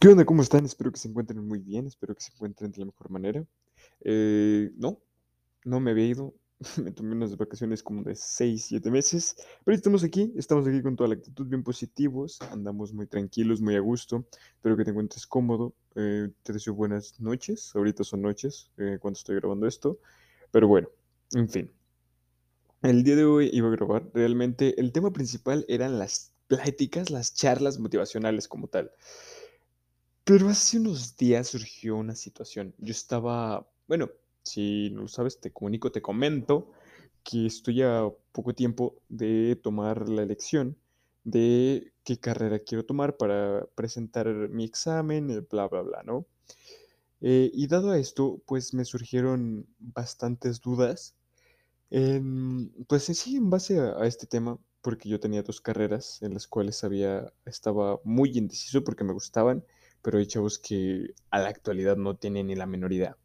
¿Qué onda? ¿Cómo están? Espero que se encuentren muy bien, espero que se encuentren de la mejor manera. Eh, no, no me había ido, me tomé unas vacaciones como de 6, 7 meses, pero estamos aquí, estamos aquí con toda la actitud bien positivos, andamos muy tranquilos, muy a gusto, espero que te encuentres cómodo, eh, te deseo buenas noches, ahorita son noches eh, cuando estoy grabando esto, pero bueno, en fin. El día de hoy iba a grabar, realmente el tema principal eran las pláticas, las charlas motivacionales como tal. Pero hace unos días surgió una situación. Yo estaba, bueno, si no lo sabes, te comunico, te comento que estoy a poco tiempo de tomar la elección de qué carrera quiero tomar para presentar mi examen, bla, bla, bla, ¿no? Eh, y dado a esto, pues me surgieron bastantes dudas, pues en sí, en base a, a este tema, porque yo tenía dos carreras en las cuales había, estaba muy indeciso porque me gustaban pero hay chavos que a la actualidad no tienen ni la menor idea.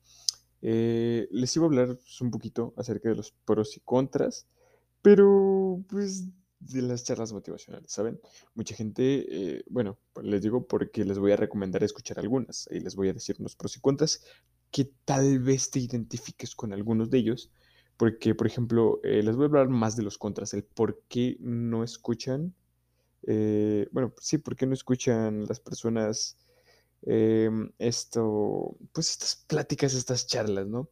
Eh, les iba a hablar pues, un poquito acerca de los pros y contras, pero pues de las charlas motivacionales, ¿saben? Mucha gente, eh, bueno, les digo porque les voy a recomendar escuchar algunas y les voy a decir unos pros y contras que tal vez te identifiques con algunos de ellos, porque, por ejemplo, eh, les voy a hablar más de los contras, el por qué no escuchan, bueno, sí, por qué no escuchan las personas Em, esto, pues estas pláticas, estas charlas, ¿no?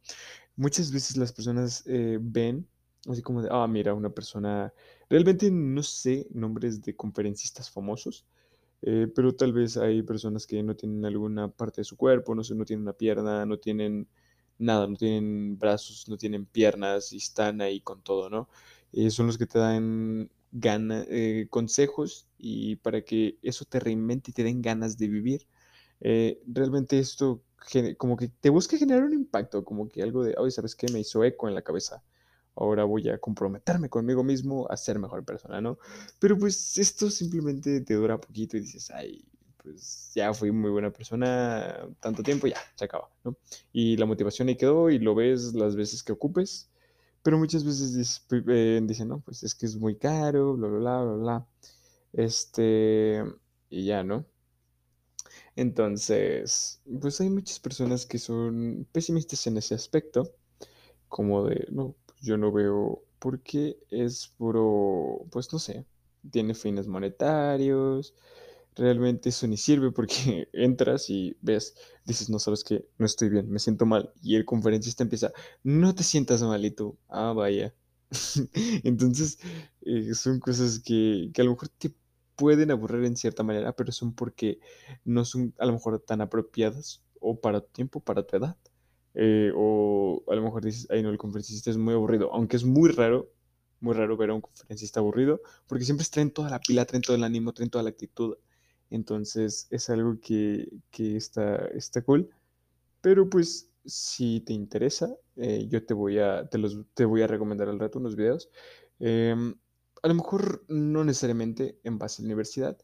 Muchas veces las personas eh, ven, así como de, ah, mira, una persona, realmente no sé nombres de conferencistas famosos, eh, pero tal vez hay personas que no tienen alguna parte de su cuerpo, no sé, no tienen una pierna, no tienen nada, no tienen brazos, no tienen piernas y están ahí con todo, ¿no? Eh, son los que te dan gana, consejos y para que eso te reinvente y te den ganas de vivir. Eh, realmente esto como que te busca generar un impacto, como que algo de, oye, ¿sabes qué? Me hizo eco en la cabeza. Ahora voy a comprometerme conmigo mismo a ser mejor persona, ¿no? Pero pues esto simplemente te dura poquito y dices, ay, pues ya fui muy buena persona tanto tiempo, ya, se acaba, ¿no? Y la motivación ahí quedó y lo ves las veces que ocupes, pero muchas veces eh, dicen, no, pues es que es muy caro, bla, bla, bla, bla, bla. Este, y ya, ¿no? Entonces, pues hay muchas personas que son pesimistas en ese aspecto, como de, no, pues yo no veo por qué es puro, pues no sé, tiene fines monetarios, realmente eso ni sirve porque entras y ves, dices, no sabes qué, no estoy bien, me siento mal, y el conferencista empieza, no te sientas mal y tú, ah, vaya. Entonces, eh, son cosas que, que a lo mejor te pueden aburrir en cierta manera, pero son porque no son a lo mejor tan apropiadas o para tu tiempo, para tu edad. Eh, o a lo mejor dices, ay no, el conferencista es muy aburrido, aunque es muy raro, muy raro ver a un conferencista aburrido, porque siempre traen toda la pila, traen todo el ánimo, traen toda la actitud. Entonces es algo que, que está, está cool. Pero pues si te interesa, eh, yo te voy, a, te, los, te voy a recomendar al rato unos videos. Em, a lo mejor no necesariamente en base a la universidad,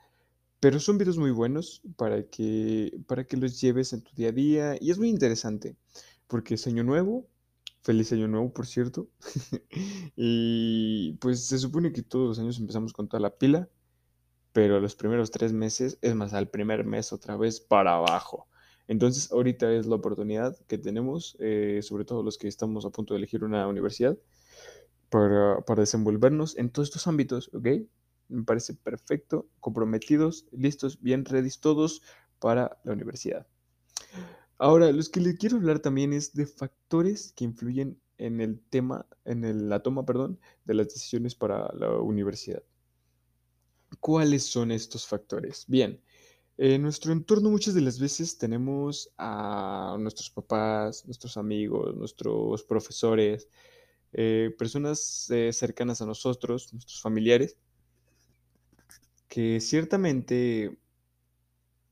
pero son videos muy buenos para que, para que los lleves en tu día a día y es muy interesante porque es año nuevo, feliz año nuevo por cierto, y pues se supone que todos los años empezamos con toda la pila, pero los primeros tres meses, es más, al primer mes otra vez para abajo. Entonces ahorita es la oportunidad que tenemos, eh, sobre todo los que estamos a punto de elegir una universidad, para, desenvolvernos en todos estos ámbitos, ¿ok? Me parece perfecto, comprometidos, listos, bien ready todos para la universidad. Ahora, los que les quiero hablar también es de factores que influyen en el tema, en la toma, perdón, de las decisiones para la universidad. ¿Cuáles son estos factores? Bien, en nuestro entorno muchas de las veces tenemos a nuestros papás, nuestros amigos, nuestros profesores, eh, personas eh, cercanas a nosotros, nuestros familiares, que ciertamente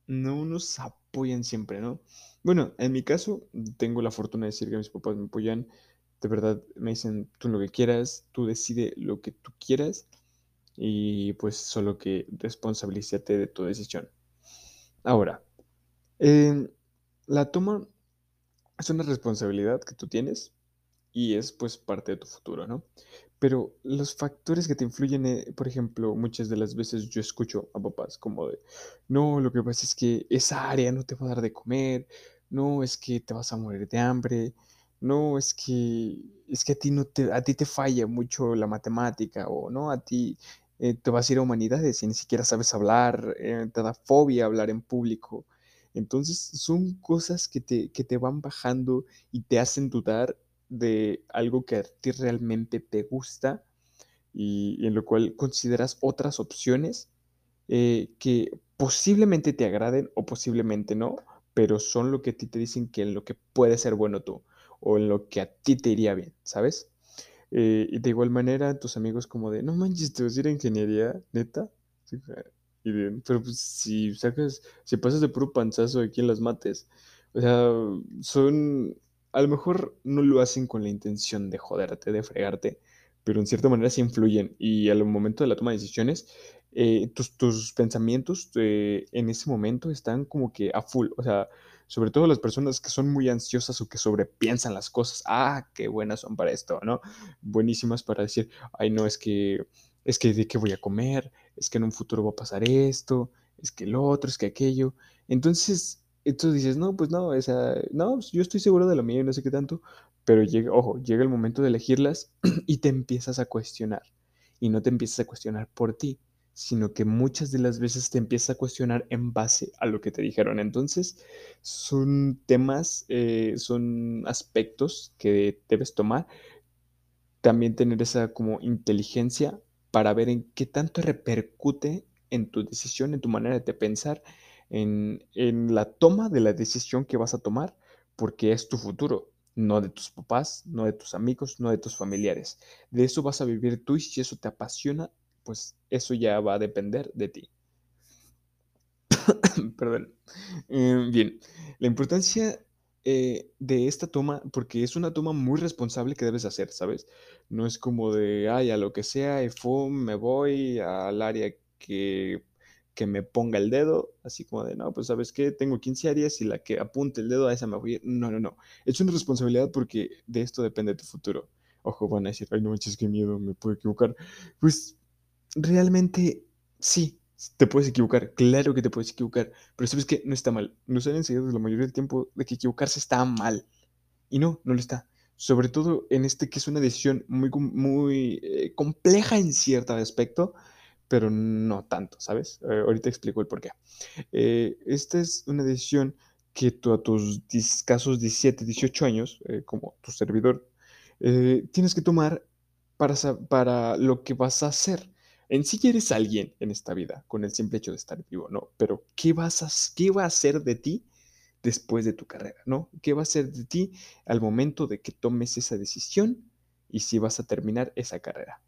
no nos apoyan siempre, ¿no? Bueno, en mi caso, tengo la fortuna de decir que mis papás me apoyan, de verdad me dicen, tú lo que quieras, tú decide lo que tú quieras y pues solo que responsabilízate de tu decisión. Ahora, la toma es una responsabilidad que tú tienes y es pues parte de tu futuro, ¿no? Pero los factores que te influyen, eh, por ejemplo, muchas de las veces yo escucho a papás como de, no, lo que pasa es que esa área no te va a dar de comer, no, es que te vas a morir de hambre, no, es que, es que a ti no te, a ti te falla mucho la matemática, o no, a ti eh, te vas a ir a humanidades y ni siquiera sabes hablar, eh, te da fobia hablar en público. Entonces son cosas que te, que te van bajando y te hacen dudar de algo que a ti realmente te gusta y, en lo cual consideras otras opciones eh, que posiblemente te agraden o posiblemente no, pero son lo que a ti te dicen que en lo que puede ser bueno tú o en lo que a ti te iría bien, ¿sabes? Eh, y de igual manera, tus amigos como de, no manches, te vas a ir a ingeniería, neta. Y de, pero pues si sacas, si pasas de puro panzazo aquí en las mates, o sea, son, a lo mejor no lo hacen con la intención de joderte, de fregarte, pero en cierta manera sí influyen. Y al momento de la toma de decisiones, eh, tus, tus, pensamientos eh, en ese momento están como que a full. O sea, sobre todo las personas que son muy ansiosas o que sobrepiensan las cosas. Ah, qué buenas son para esto, ¿no? Buenísimas para decir, ay, no, es que, es que de qué voy a comer, es que en un futuro va a pasar esto, es que lo otro, es que aquello. Entonces, tú dices, no, pues no, esa, no, pues yo estoy seguro de lo mío y no sé qué tanto, pero llega, ojo, llega el momento de elegirlas y te empiezas a cuestionar. Y no te empiezas a cuestionar por ti, sino que muchas de las veces te empiezas a cuestionar en base a lo que te dijeron. Entonces, son temas, eh, son aspectos que debes tomar. También tener esa como inteligencia para ver en qué tanto repercute en tu decisión, en tu manera de pensar, en, la toma de la decisión que vas a tomar, porque es tu futuro no de tus papás, no de tus amigos, no de tus familiares. De eso vas a vivir tú y si eso te apasiona, pues eso ya va a depender de ti. Perdón. Eh, bien, la importancia eh, de esta toma, porque es una toma muy responsable que debes hacer, ¿sabes? No es como de, ay, a lo que sea, y me voy al área que, que me ponga el dedo, así como de, no, pues sabes qué, tengo 15 áreas y la que apunte el dedo a esa me voy. No, no, no. Es una responsabilidad porque de esto depende tu futuro. Ojo, van a decir, ay, no manches, qué miedo, me puedo equivocar. Pues realmente sí, te puedes equivocar, claro que te puedes equivocar, pero sabes que no está mal. Nos han enseñado la mayoría del tiempo de que equivocarse está mal. Y no, no lo está. Sobre todo en este que es una decisión muy, muy eh, compleja en cierto aspecto, pero no tanto, ¿sabes? Eh, ahorita explico el por qué. Eh, esta es una decisión que tú a tus casos 17, 18 años, como tu servidor, tienes que tomar para, para lo que vas a hacer. En sí eres alguien en esta vida con el simple hecho de estar vivo, ¿no? Pero ¿qué, vas a, qué va a hacer de ti después de tu carrera, ¿no? ¿Qué va a ser de ti al momento de que tomes esa decisión y si vas a terminar esa carrera?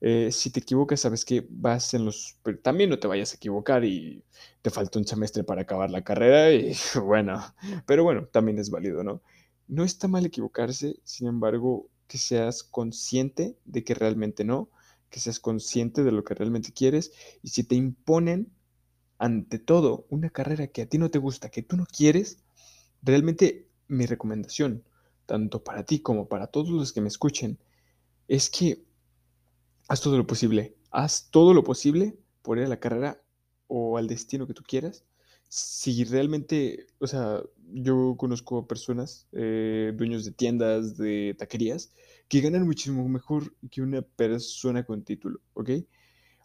Eh, si te equivocas, sabes que vas en los... también no te vayas a equivocar y te falta un semestre para acabar la carrera y bueno, pero bueno, también es válido, ¿no? No está mal equivocarse, sin embargo, que seas consciente de que realmente no, que seas consciente de lo que realmente quieres y si te imponen ante todo una carrera que a ti no te gusta, que tú no quieres, realmente mi recomendación, tanto para ti como para todos los que me escuchen, es que haz todo lo posible, haz todo lo posible por ir a la carrera o al destino que tú quieras. Si realmente, o sea, yo conozco personas, eh, dueños de tiendas, de taquerías, que ganan muchísimo mejor que una persona con título, ¿ok?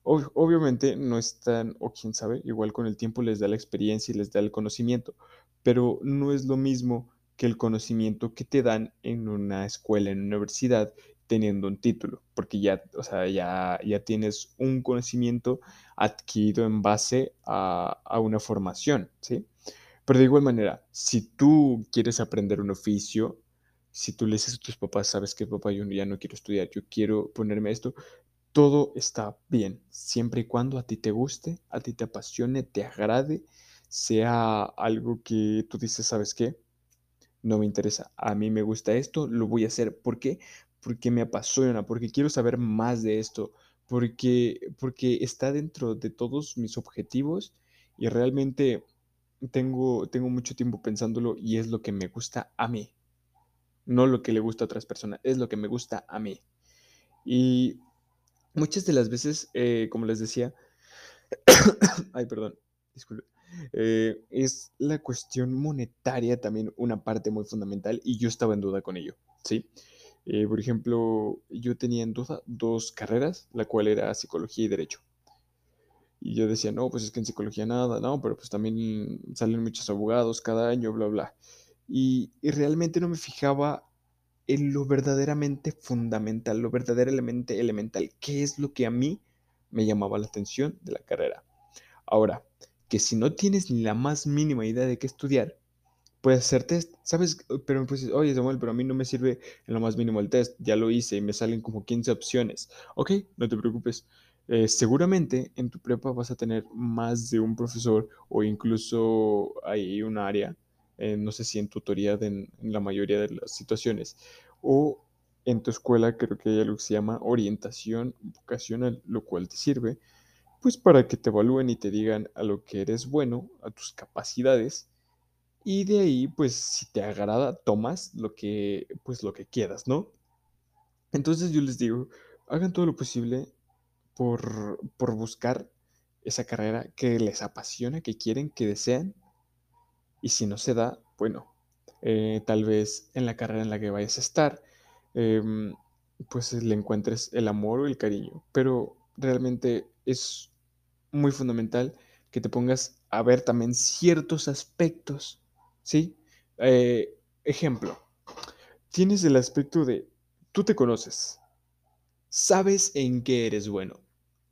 obviamente no están, o quién sabe, igual con el tiempo les da la experiencia y les da el conocimiento, pero no es lo mismo que el conocimiento que te dan en una escuela, en una universidad, teniendo un título, porque ya, o sea, ya, ya tienes un conocimiento adquirido en base a, a una formación, ¿sí? Pero de igual manera, si tú quieres aprender un oficio, si tú le dices a tus papás, sabes que papá, yo ya no quiero estudiar, yo quiero ponerme esto, todo está bien, siempre y cuando a ti te guste, a ti te apasione, te agrade, sea algo que tú dices, ¿sabes qué? No me interesa, a mí me gusta esto, lo voy a hacer. ¿Por qué? Porque me apasiona, porque quiero saber más de esto, porque, porque está dentro de todos mis objetivos y realmente tengo, tengo mucho tiempo pensándolo y es lo que me gusta a mí. no lo que le gusta a otras personas, es lo que me gusta a mí. Y muchas de las veces, eh, como les decía, ay, perdón, disculpe, eh, es la cuestión monetaria también una parte muy fundamental y yo estaba en duda con ello, ¿sí? Eh, por ejemplo, yo tenía en duda dos carreras, la cual era psicología y derecho. Y yo decía, no, pues es que en psicología nada, no, pero pues también salen muchos abogados cada año, bla, bla. Y, y realmente no me fijaba en lo verdaderamente fundamental, lo verdaderamente elemental, qué es lo que a mí me llamaba la atención de la carrera. Ahora, que si no tienes ni la más mínima idea de qué estudiar, puedes hacer test, ¿sabes? Pero pues, oye Samuel, pero a mí no me sirve en lo más mínimo el test, ya lo hice y me salen como 15 opciones. Ok, no te preocupes. Eh, seguramente en tu prepa vas a tener más de un profesor o incluso hay un área, eh, no sé si en tutoría en, en la mayoría de las situaciones, o en tu escuela creo que hay algo que se llama orientación vocacional, lo cual te sirve pues para que te evalúen y te digan a lo que eres bueno, a tus capacidades y de ahí pues si te agrada tomas lo que pues lo que quieras, ¿no? Entonces yo les digo, hagan todo lo posible por, por buscar esa carrera que les apasiona, que quieren, que desean y si no se da, bueno, eh, tal vez en la carrera en la que vayas a estar, em, pues le encuentres el amor o el cariño, pero realmente es muy fundamental que te pongas a ver también ciertos aspectos, ¿sí? Eh, ejemplo, tienes el aspecto de, tú te conoces, sabes en qué eres bueno.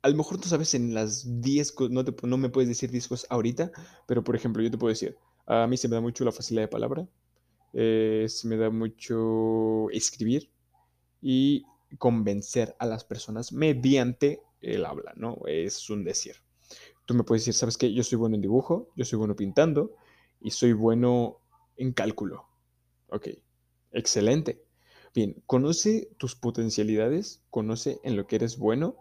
A lo mejor tú sabes en las 10 cosas, no, no me puedes decir 10 cosas ahorita, pero por ejemplo, yo te puedo decir, a mí se me da mucho la facilidad de palabra, eh, se me da mucho escribir y convencer a las personas mediante el habla, ¿no? Es un decir. Tú me puedes decir, ¿sabes qué? Yo soy bueno en dibujo, yo soy bueno pintando y soy bueno en cálculo. Ok, excelente. Bien, conoce tus potencialidades, conoce en lo que eres bueno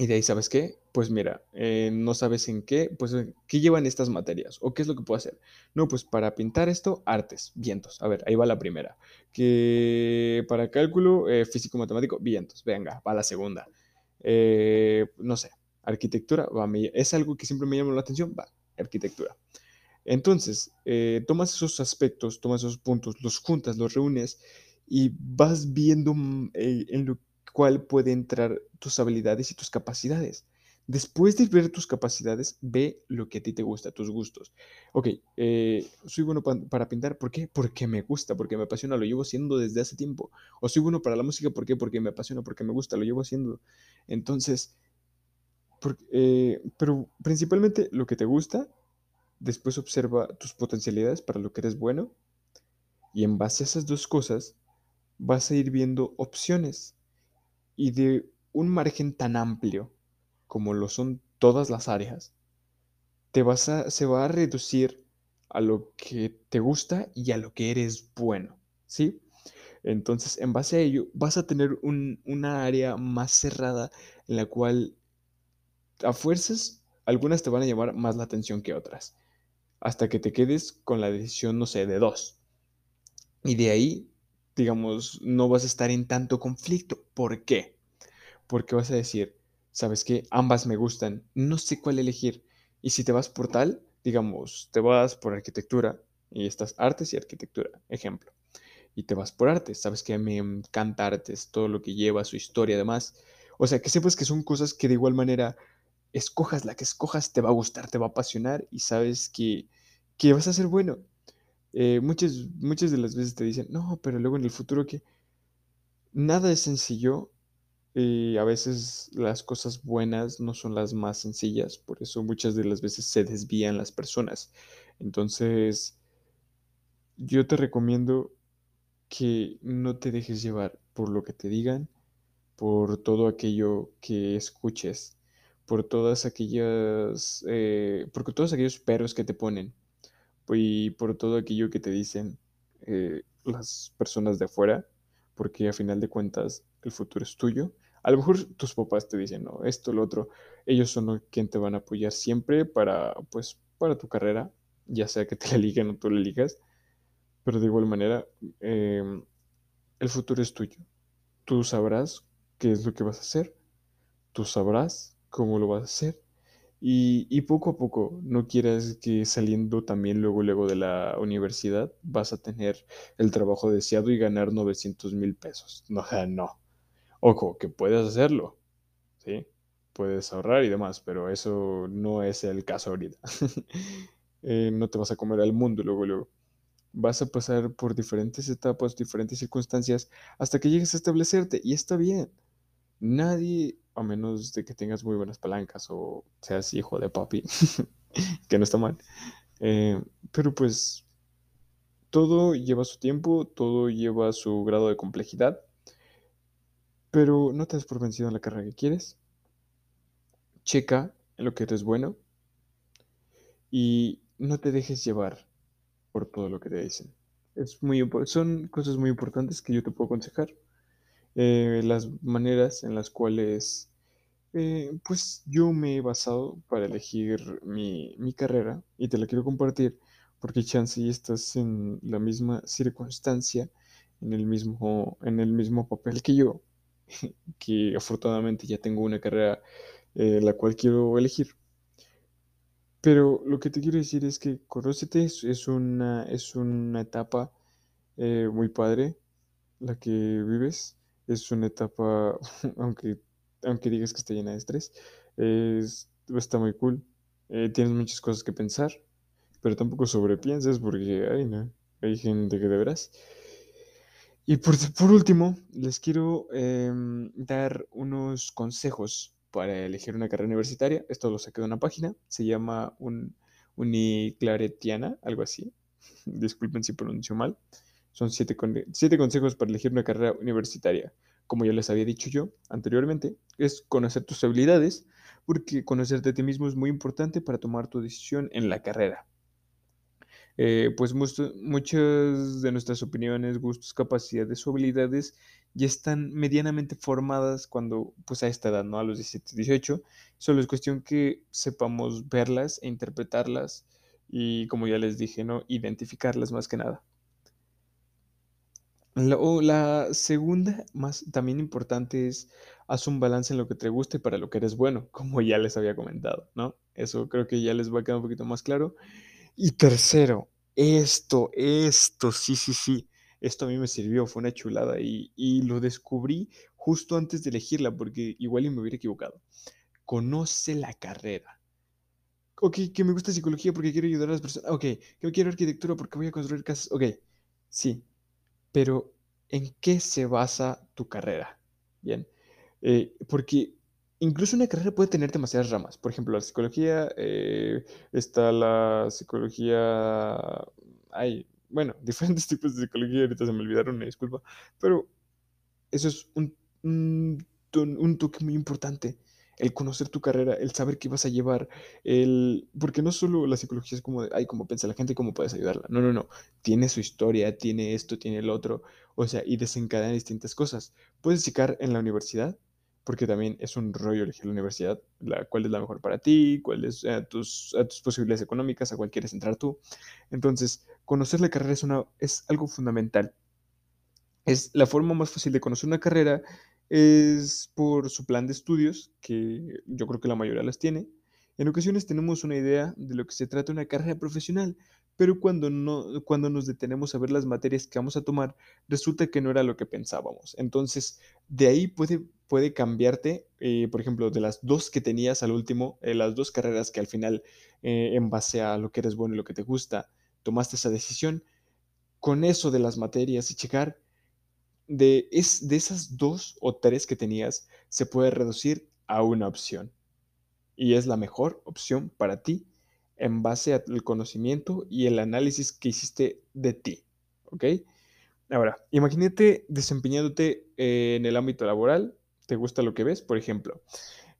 y de ahí, ¿sabes qué? Pues mira, eh, no sabes en qué, pues qué llevan estas materias o qué es lo que puedo hacer. No, pues para pintar esto, artes, vientos. A ver, ahí va la primera. Que para cálculo, eh, físico-matemático, vientos. Venga, va la segunda. Eh, no sé, arquitectura, va, es algo que siempre me llama la atención, va, arquitectura. Entonces, tomas esos aspectos, tomas esos puntos, los juntas, los reúnes y vas viendo mm, en lo cuál puede entrar tus habilidades y tus capacidades. Después de ver tus capacidades, ve lo que a ti te gusta, tus gustos. Ok, eh, soy bueno para pintar, ¿por qué? Porque me gusta, porque me apasiona, lo llevo haciendo desde hace tiempo. O soy bueno para la música, ¿por qué? Porque me apasiona, porque me gusta, lo llevo haciendo. Entonces, eh, pero principalmente lo que te gusta, después observa tus potencialidades para lo que eres bueno y en base a esas dos cosas vas a ir viendo opciones y de un margen tan amplio como lo son todas las áreas, te vas se va a reducir a lo que te gusta y a lo que eres bueno, ¿sí? Entonces, en base a ello, vas a tener una área más cerrada en la cual a fuerzas algunas te van a llamar más la atención que otras, hasta que te quedes con la decisión, no sé, de dos. Y de ahí digamos, no vas a estar en tanto conflicto. ¿Por qué? Porque vas a decir, sabes que ambas me gustan, no sé cuál elegir. Y si te vas por tal, digamos, te vas por arquitectura y estás artes y arquitectura, ejemplo. Y te vas por artes, sabes que me encanta artes, todo lo que lleva, su historia, además. O sea, que sepas que son cosas que de igual manera, escojas la que escojas, te va a gustar, te va a apasionar y sabes que, que vas a ser bueno. Eh, muchas, muchas de las veces te dicen, no, pero luego en el futuro que nada es sencillo y a veces las cosas buenas no son las más sencillas, por eso muchas de las veces se desvían las personas. Entonces, yo te recomiendo que no te dejes llevar por lo que te digan, por todo aquello que escuches, por todas aquellas, eh, porque todos aquellos perros que te ponen y por todo aquello que te dicen eh, las personas de afuera, porque a final de cuentas el futuro es tuyo. A lo mejor tus papás te dicen, no, esto, lo otro, ellos son los quien te van a apoyar siempre para, pues, para tu carrera, ya sea que te la eliguen o tú la eligas, Pero de igual manera, em, el futuro es tuyo. Tú sabrás qué es lo que vas a hacer, tú sabrás cómo lo vas a hacer y, y poco a poco, no quieras que saliendo también luego, luego de la universidad vas a tener el trabajo deseado y ganar 900 mil pesos. No, no. Ojo, que puedes hacerlo, ¿sí? Puedes ahorrar y demás, pero eso no es el caso ahorita. Eh, no te vas a comer al mundo luego, luego. Vas a pasar por diferentes etapas, diferentes circunstancias, hasta que llegues a establecerte y está bien. Nadie, a menos de que tengas muy buenas palancas o seas hijo de papi, que no está mal. eh, pero pues todo lleva su tiempo, todo lleva su grado de complejidad, pero no te des por vencido en la carrera que quieres. Checa lo que eres bueno y no te dejes llevar por todo lo que te dicen. Es muy, son cosas muy importantes que yo te puedo aconsejar. Eh, las maneras en las cuales Eh, pues yo me he basado para elegir mi, mi carrera y te la quiero compartir porque chance y estás en la misma circunstancia, en el mismo, en el mismo papel que yo, que afortunadamente ya tengo una carrera eh, la cual quiero elegir. Pero lo que te quiero decir es que Conócete es, es una, es una etapa eh, muy padre la que vives. Es una etapa, aunque, aunque digas que está llena de estrés, es, está muy cool. Eh, tienes muchas cosas que pensar, pero tampoco sobrepienses porque, ay, no, hay gente que de. Y por, por último, les quiero em, dar unos consejos para elegir una carrera universitaria. Esto lo saqué de una página, se llama un, Uniclaretiana, algo así. Disculpen si pronuncio mal. Son siete, siete consejos para elegir una carrera universitaria. Como ya les había dicho yo anteriormente, es conocer tus habilidades, porque conocerte a ti mismo es muy importante para tomar tu decisión en la carrera. Eh, pues muchas de nuestras opiniones, gustos, capacidades o habilidades ya están medianamente formadas cuando, pues a esta edad, ¿no? A los 17, 18. Solo es cuestión que sepamos verlas e interpretarlas y, como ya les dije, ¿no? Identificarlas más que nada. La, la segunda, más también importante, es haz un balance en lo que te gusta y para lo que eres bueno, como ya les había comentado, ¿no? Eso creo que ya les va a quedar un poquito más claro. Y tercero, esto, esto, sí, sí, sí, esto a mí me sirvió, fue una chulada y, y lo descubrí justo antes de elegirla porque igual me hubiera equivocado. Conoce la carrera. Ok, que me gusta psicología porque quiero ayudar a las personas. Ok, que quiero arquitectura porque voy a construir casas. Ok, sí, pero ¿en qué se basa tu carrera? Bien, eh, porque incluso una carrera puede tener demasiadas ramas. Por ejemplo, la psicología, eh, está la psicología, hay, bueno, diferentes tipos de psicología, ahorita se me olvidaron, me disculpa, pero eso es un, un, un toque muy importante. El conocer tu carrera, el saber qué vas a llevar, el... porque no solo la psicología es como de, ay, cómo piensa la gente, cómo puedes ayudarla. No, no, no. Tiene su historia, tiene esto, tiene el otro. O sea, y desencadena distintas cosas. Puedes checar en la universidad, porque también es un rollo elegir la universidad, la, cuál es la mejor para ti, cuáles tus, a tus posibilidades económicas, a cuál quieres entrar tú. Entonces, conocer la carrera es algo fundamental. Es la forma más fácil de conocer una carrera es por su plan de estudios, que yo creo que la mayoría las tiene. En ocasiones tenemos una idea de lo que se trata una carrera profesional, pero cuando no, cuando nos detenemos a ver las materias que vamos a tomar, resulta que no era lo que pensábamos. Entonces, de ahí puede, puede cambiarte, eh, por ejemplo, de las dos que tenías al último, eh, las dos carreras que al final, eh, en base a lo que eres bueno y lo que te gusta, tomaste esa decisión, con eso de las materias y checar de, es, de esas dos o tres que tenías, se puede reducir a una opción. Y es la mejor opción para ti en base al conocimiento y el análisis que hiciste de ti. ¿Ok? Ahora, imagínate desempeñándote eh, en el ámbito laboral. ¿Te gusta lo que ves? Por ejemplo,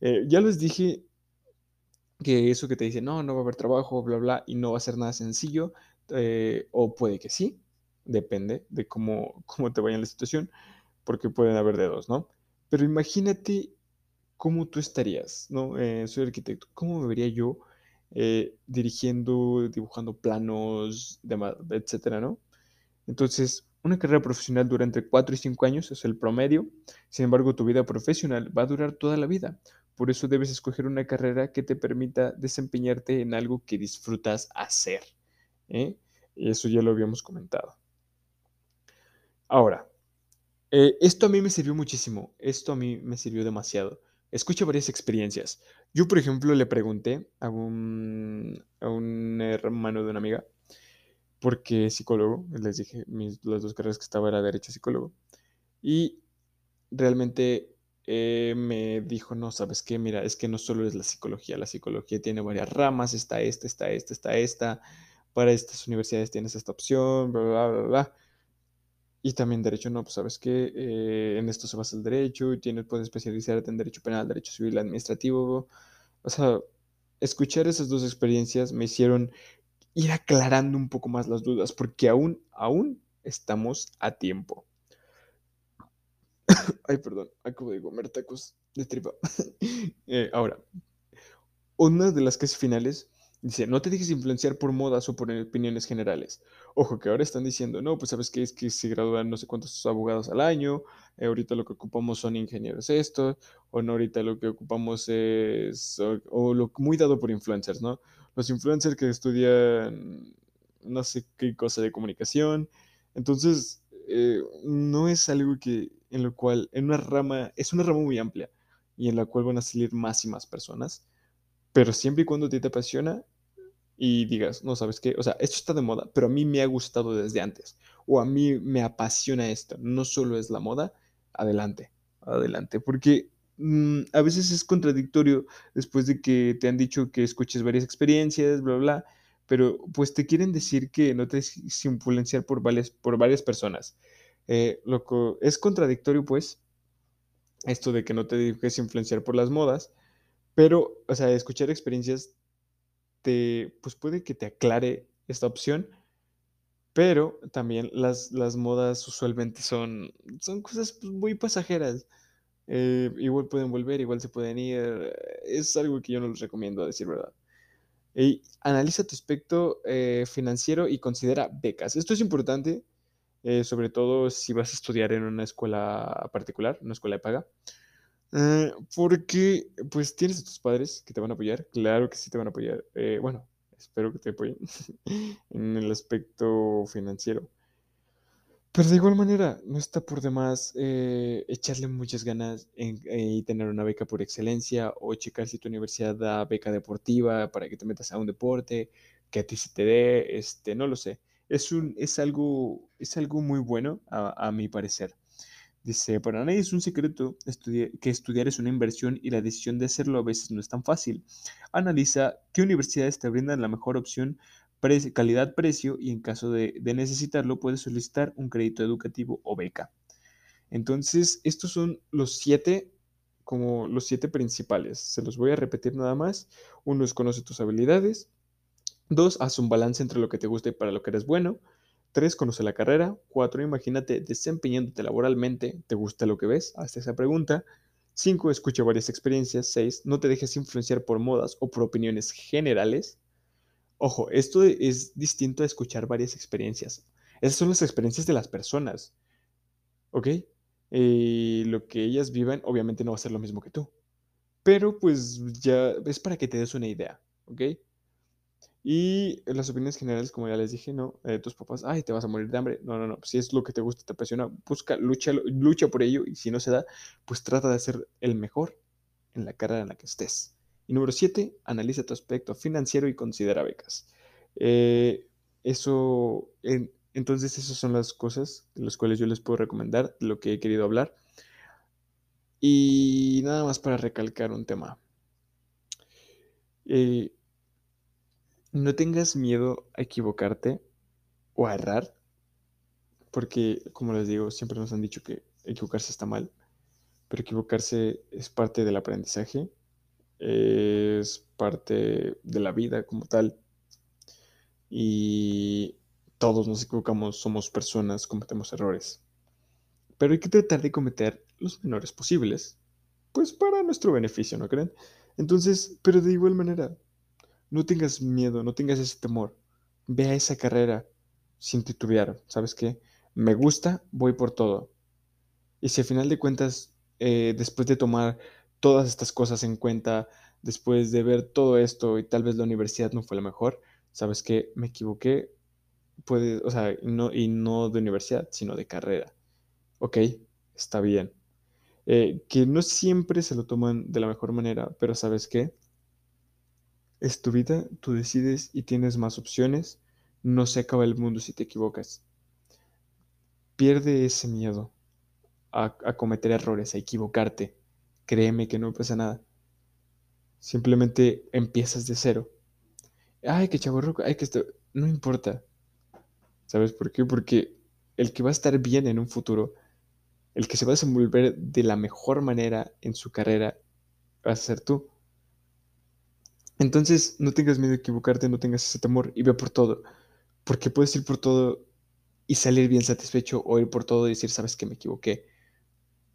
eh, ya les dije que eso que te dice, no, no va a haber trabajo, bla, bla, y no va a ser nada sencillo, eh, o puede que sí, depende de cómo, cómo te vaya en la situación, porque pueden haber de dos, ¿no? Pero imagínate cómo tú estarías, ¿no? Eh, soy arquitecto, ¿cómo me vería yo eh, dirigiendo, dibujando planos, etcétera, ¿no? Entonces, una carrera profesional dura entre 4 y 5 años, es el promedio. Sin embargo, tu vida profesional va a durar toda la vida. Por eso debes escoger una carrera que te permita desempeñarte en algo que disfrutas hacer. ¿eh? Eso ya lo habíamos comentado. Ahora, eh, esto a mí me sirvió muchísimo. Esto a mí me sirvió demasiado. Escucho varias experiencias. Yo, por ejemplo, le pregunté a un, a un hermano de una amiga, porque es psicólogo, les dije, mis, las dos carreras que estaba era derecho psicólogo, y realmente eh, me dijo, no, ¿sabes qué? Mira, es que no solo es la psicología, la psicología tiene varias ramas, está esta, está esta, está esta, para estas universidades tienes esta opción, bla, bla, bla, bla. Y también derecho, no, pues sabes que eh, en esto se basa el derecho, tienes, puedes especializarte en derecho penal, derecho civil, administrativo. O sea, escuchar esas dos experiencias me hicieron ir aclarando un poco más las dudas, porque aún, aún estamos a tiempo. Ay, perdón, acabo de comer tacos de tripa. Eh, ahora, una de las clases finales Dice, no te dejes influenciar por modas o por opiniones generales. Ojo, que ahora están diciendo, no, pues sabes qué es que se gradúan no sé cuántos abogados al año, eh, ahorita lo que ocupamos son ingenieros esto, o no, ahorita lo que ocupamos es, o, lo muy dado por influencers, ¿no? Los influencers que estudian no sé qué cosa de comunicación. Entonces, eh, no es algo que, en lo cual, en una rama, es una rama muy amplia y en la cual van a salir más y más personas pero siempre y cuando a ti te apasiona y digas, no, ¿sabes qué? O sea, esto está de moda, pero a mí me ha gustado desde antes. O a mí me apasiona esto. No solo es la moda, adelante, adelante. Porque mm, a veces es contradictorio después de que te han dicho que escuches varias experiencias, bla, bla, pero pues te quieren decir que no te dejes influenciar por varias, por varias personas. Eh, lo es contradictorio, pues, esto de que no te dejes influenciar por las modas, pero, o sea, escuchar experiencias te, pues puede que te aclare esta opción, pero también las, las modas usualmente son, son cosas pues, muy pasajeras. Eh, igual pueden volver, igual se pueden ir. Es algo que yo no les recomiendo, a decir verdad. Y analiza tu aspecto eh, financiero y considera becas. Esto es importante, eh, sobre todo si vas a estudiar en una escuela particular, una escuela de paga. Eh, porque, pues, tienes a tus padres que te van a apoyar. Claro que sí te van a apoyar. Eh, bueno, espero que te apoyen en el aspecto financiero. Pero de igual manera, no está por demás eh, echarle muchas ganas y tener una beca por excelencia o checar si tu universidad da beca deportiva para que te metas a un deporte, que a ti se te dé, este, no lo sé. Es, un, es, algo, es algo muy bueno a, a mi parecer. Dice, para nadie es un secreto que estudiar es una inversión y la decisión de hacerlo a veces no es tan fácil. Analiza qué universidades te brindan la mejor opción, calidad-precio y en caso de, necesitarlo puedes solicitar un crédito educativo o beca. Entonces, estos son los siete, como los siete principales. Se los voy a repetir nada más. Uno es conoce tus habilidades. Dos, haz un balance entre lo que te gusta y para lo que eres bueno. 3. Conoce la carrera. 4. Imagínate desempeñándote laboralmente. ¿Te gusta lo que ves? Hazte esa pregunta. 5. Escucha varias experiencias. 6. No te dejes influenciar por modas o por opiniones generales. Ojo, esto es distinto a escuchar varias experiencias. Esas son las experiencias de las personas. ¿Ok? Y lo que ellas viven obviamente no va a ser lo mismo que tú. Pero pues ya es para que te des una idea. ¿Ok? Y las opiniones generales, como ya les dije, no, eh, tus papás, ay, te vas a morir de hambre. No, no, no, si es lo que te gusta, te apasiona, busca, lucha, lucha por ello y si no se da, pues trata de ser el mejor en la carrera en la que estés. Y número siete, analiza tu aspecto financiero y considera becas. Eh, eso, entonces esas son las cosas de las cuales yo les puedo recomendar, de lo que he querido hablar. Y nada más para recalcar un tema. Eh, no tengas miedo a equivocarte o a errar, porque como les digo, siempre nos han dicho que equivocarse está mal, pero equivocarse es parte del aprendizaje, es parte de la vida como tal, y todos nos equivocamos, somos personas, cometemos errores, pero hay que tratar de cometer los menores posibles, pues para nuestro beneficio, ¿no creen? Entonces, pero de igual manera, no tengas miedo, no tengas ese temor. Ve a esa carrera. sin titubear, ¿sabes qué? Me gusta, voy por todo. Y si al final de cuentas, eh, después de tomar todas estas cosas en cuenta, después de ver todo esto y tal vez la universidad no fue la mejor, ¿sabes qué? Me equivoqué, puede, o sea, no, y no de universidad, sino de carrera. Ok, está bien. Eh, que no siempre se lo toman de la mejor manera, pero ¿sabes qué? Es tu vida, tú decides y tienes más opciones. No se acaba el mundo si te equivocas. Pierde ese miedo a, cometer errores, a equivocarte. Créeme que no pasa nada. Simplemente empiezas de cero. Ay, que chaborroco, ay, que esto. No importa. ¿Sabes por qué? Porque el que va a estar bien en un futuro, el que se va a desenvolver de la mejor manera en su carrera, vas a ser tú. Entonces, no tengas miedo de equivocarte, no tengas ese temor y ve por todo. Porque puedes ir por todo y salir bien satisfecho o ir por todo y decir, sabes que me equivoqué.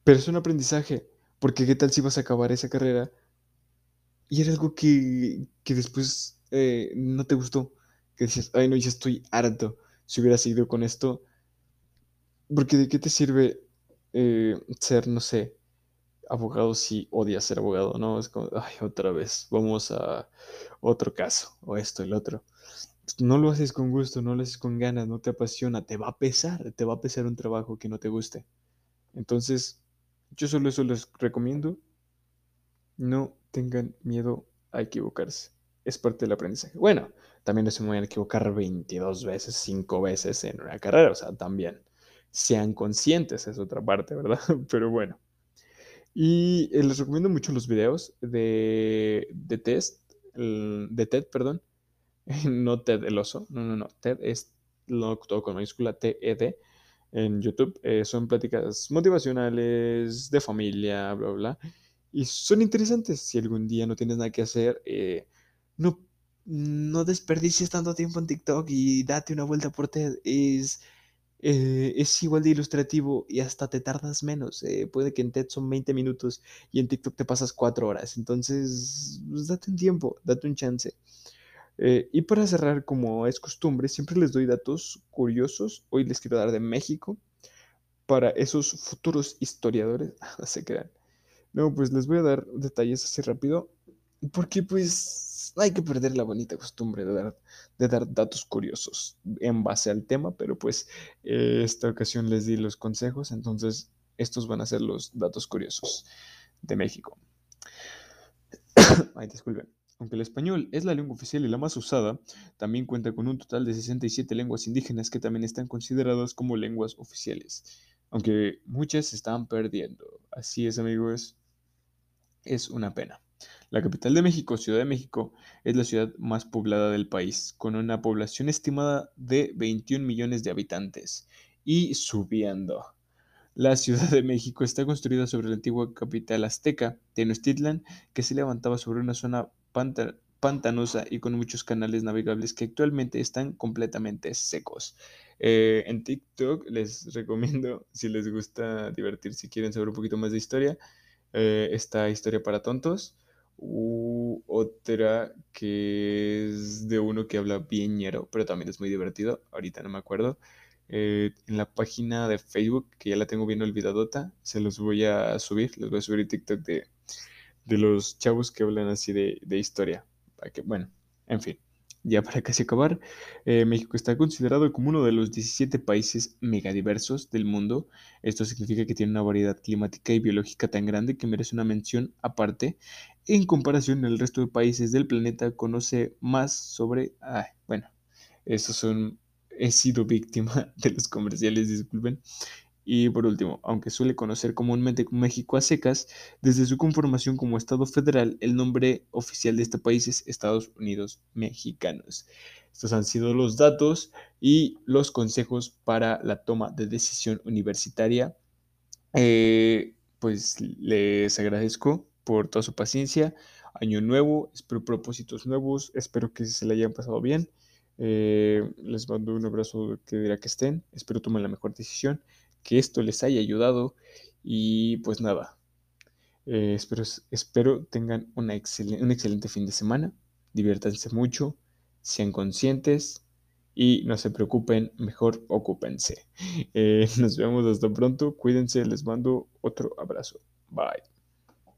Pero es un aprendizaje, porque qué tal si vas a acabar esa carrera y era algo que, después eh, no te gustó, que dices, ay no, ya estoy harto, si hubiera seguido con esto, porque de qué te sirve eh, ser, no sé, abogado si odias ser abogado, ¿no? Es como, ay, otra vez, vamos a otro caso, o esto, el otro. No lo haces con gusto, no lo haces con ganas, no te apasiona, te va a pesar, te va a pesar un trabajo que no te guste. Entonces, yo solo eso les recomiendo. No tengan miedo a equivocarse. Es parte del aprendizaje. Bueno, también no se me vayan a equivocar 22 veces, 5 veces en una carrera. O sea, también sean conscientes, es otra parte, ¿verdad? Pero bueno. Y eh, les recomiendo mucho los videos de, de test, de TED, perdón. No TED el oso, no, no, no. TED es lo todo con mayúscula T-E-D en YouTube. Eh, son pláticas motivacionales, de familia, bla, bla. Y son interesantes. Si algún día no tienes nada que hacer, eh, no, no desperdicies tanto tiempo en TikTok y date una vuelta por TED. Es, eh, es igual de ilustrativo y hasta te tardas menos. puede que en TED son 20 minutos y en TikTok te pasas 4 horas. Entonces, pues, date un tiempo, date un chance. Eh, y para cerrar, como es costumbre, siempre les doy datos curiosos. Hoy les quiero dar de México para esos futuros historiadores. se crean. No, pues les voy a dar detalles así rápido. Porque pues hay que perder la bonita costumbre de dar, de dar datos curiosos en base al tema. Pero pues eh, esta ocasión les di los consejos. Entonces estos van a ser los datos curiosos de México. Ay, disculpen. Aunque el español es la lengua oficial y la más usada, también cuenta con un total de 67 lenguas indígenas que también están consideradas como lenguas oficiales, aunque muchas se están perdiendo. Así es, amigos, es una pena. La capital de México, Ciudad de México, es la ciudad más poblada del país, con una población estimada de 21 millones de habitantes y subiendo. La Ciudad de México está construida sobre la antigua capital azteca, Tenochtitlan, que se levantaba sobre una zona pantanosa y con muchos canales navegables que actualmente están completamente secos. Eh, en TikTok les recomiendo, si les gusta divertirse, si quieren saber un poquito más de historia, eh, esta historia para tontos. U otra que es de uno que habla bien ñero, pero también es muy divertido. Ahorita no me acuerdo. Eh, en la página de Facebook, que ya la tengo bien olvidadota, se los voy a subir. Les voy a subir el TikTok de de los chavos que hablan así de, historia. Para que, bueno, en fin, ya para casi acabar, eh, México está considerado como uno de los 17 países megadiversos del mundo. Esto significa que tiene una variedad climática y biológica tan grande que merece una mención aparte. En comparación al resto de países del planeta, conoce más sobre... Bueno, esos son... He sido víctima de los comerciales, disculpen. Y por último, aunque suele conocer comúnmente México a secas, desde su conformación como Estado federal, el nombre oficial de este país es Estados Unidos Mexicanos. Estos han sido los datos y los consejos para la toma de decisión universitaria. Eh, pues les agradezco por toda su paciencia. Año nuevo, espero propósitos nuevos, espero que se le hayan pasado bien. Eh, les mando un abrazo que dirá que estén, espero tomen la mejor decisión que esto les haya ayudado y pues nada, eh, espero, espero tengan una un excelente fin de semana, diviértanse mucho, sean conscientes y no se preocupen, mejor ocúpense. Eh, nos vemos hasta pronto, cuídense, les mando otro abrazo. Bye.